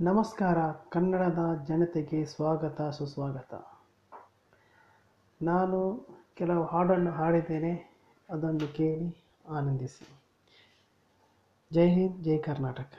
ನಮಸ್ಕಾರ, ಕನ್ನಡದ ಜನತೆಗೆ ಸ್ವಾಗತ, ಸುಸ್ವಾಗತ. ನಾನು ಕೆಲವು ಹಾಡನ್ನು ಹಾಡಿದ್ದೇನೆ, ಅದನ್ನು ಕೇಳಿ ಆನಂದಿಸಿ. ಜೈ ಹಿಂದ್, ಜೈ ಕರ್ನಾಟಕ.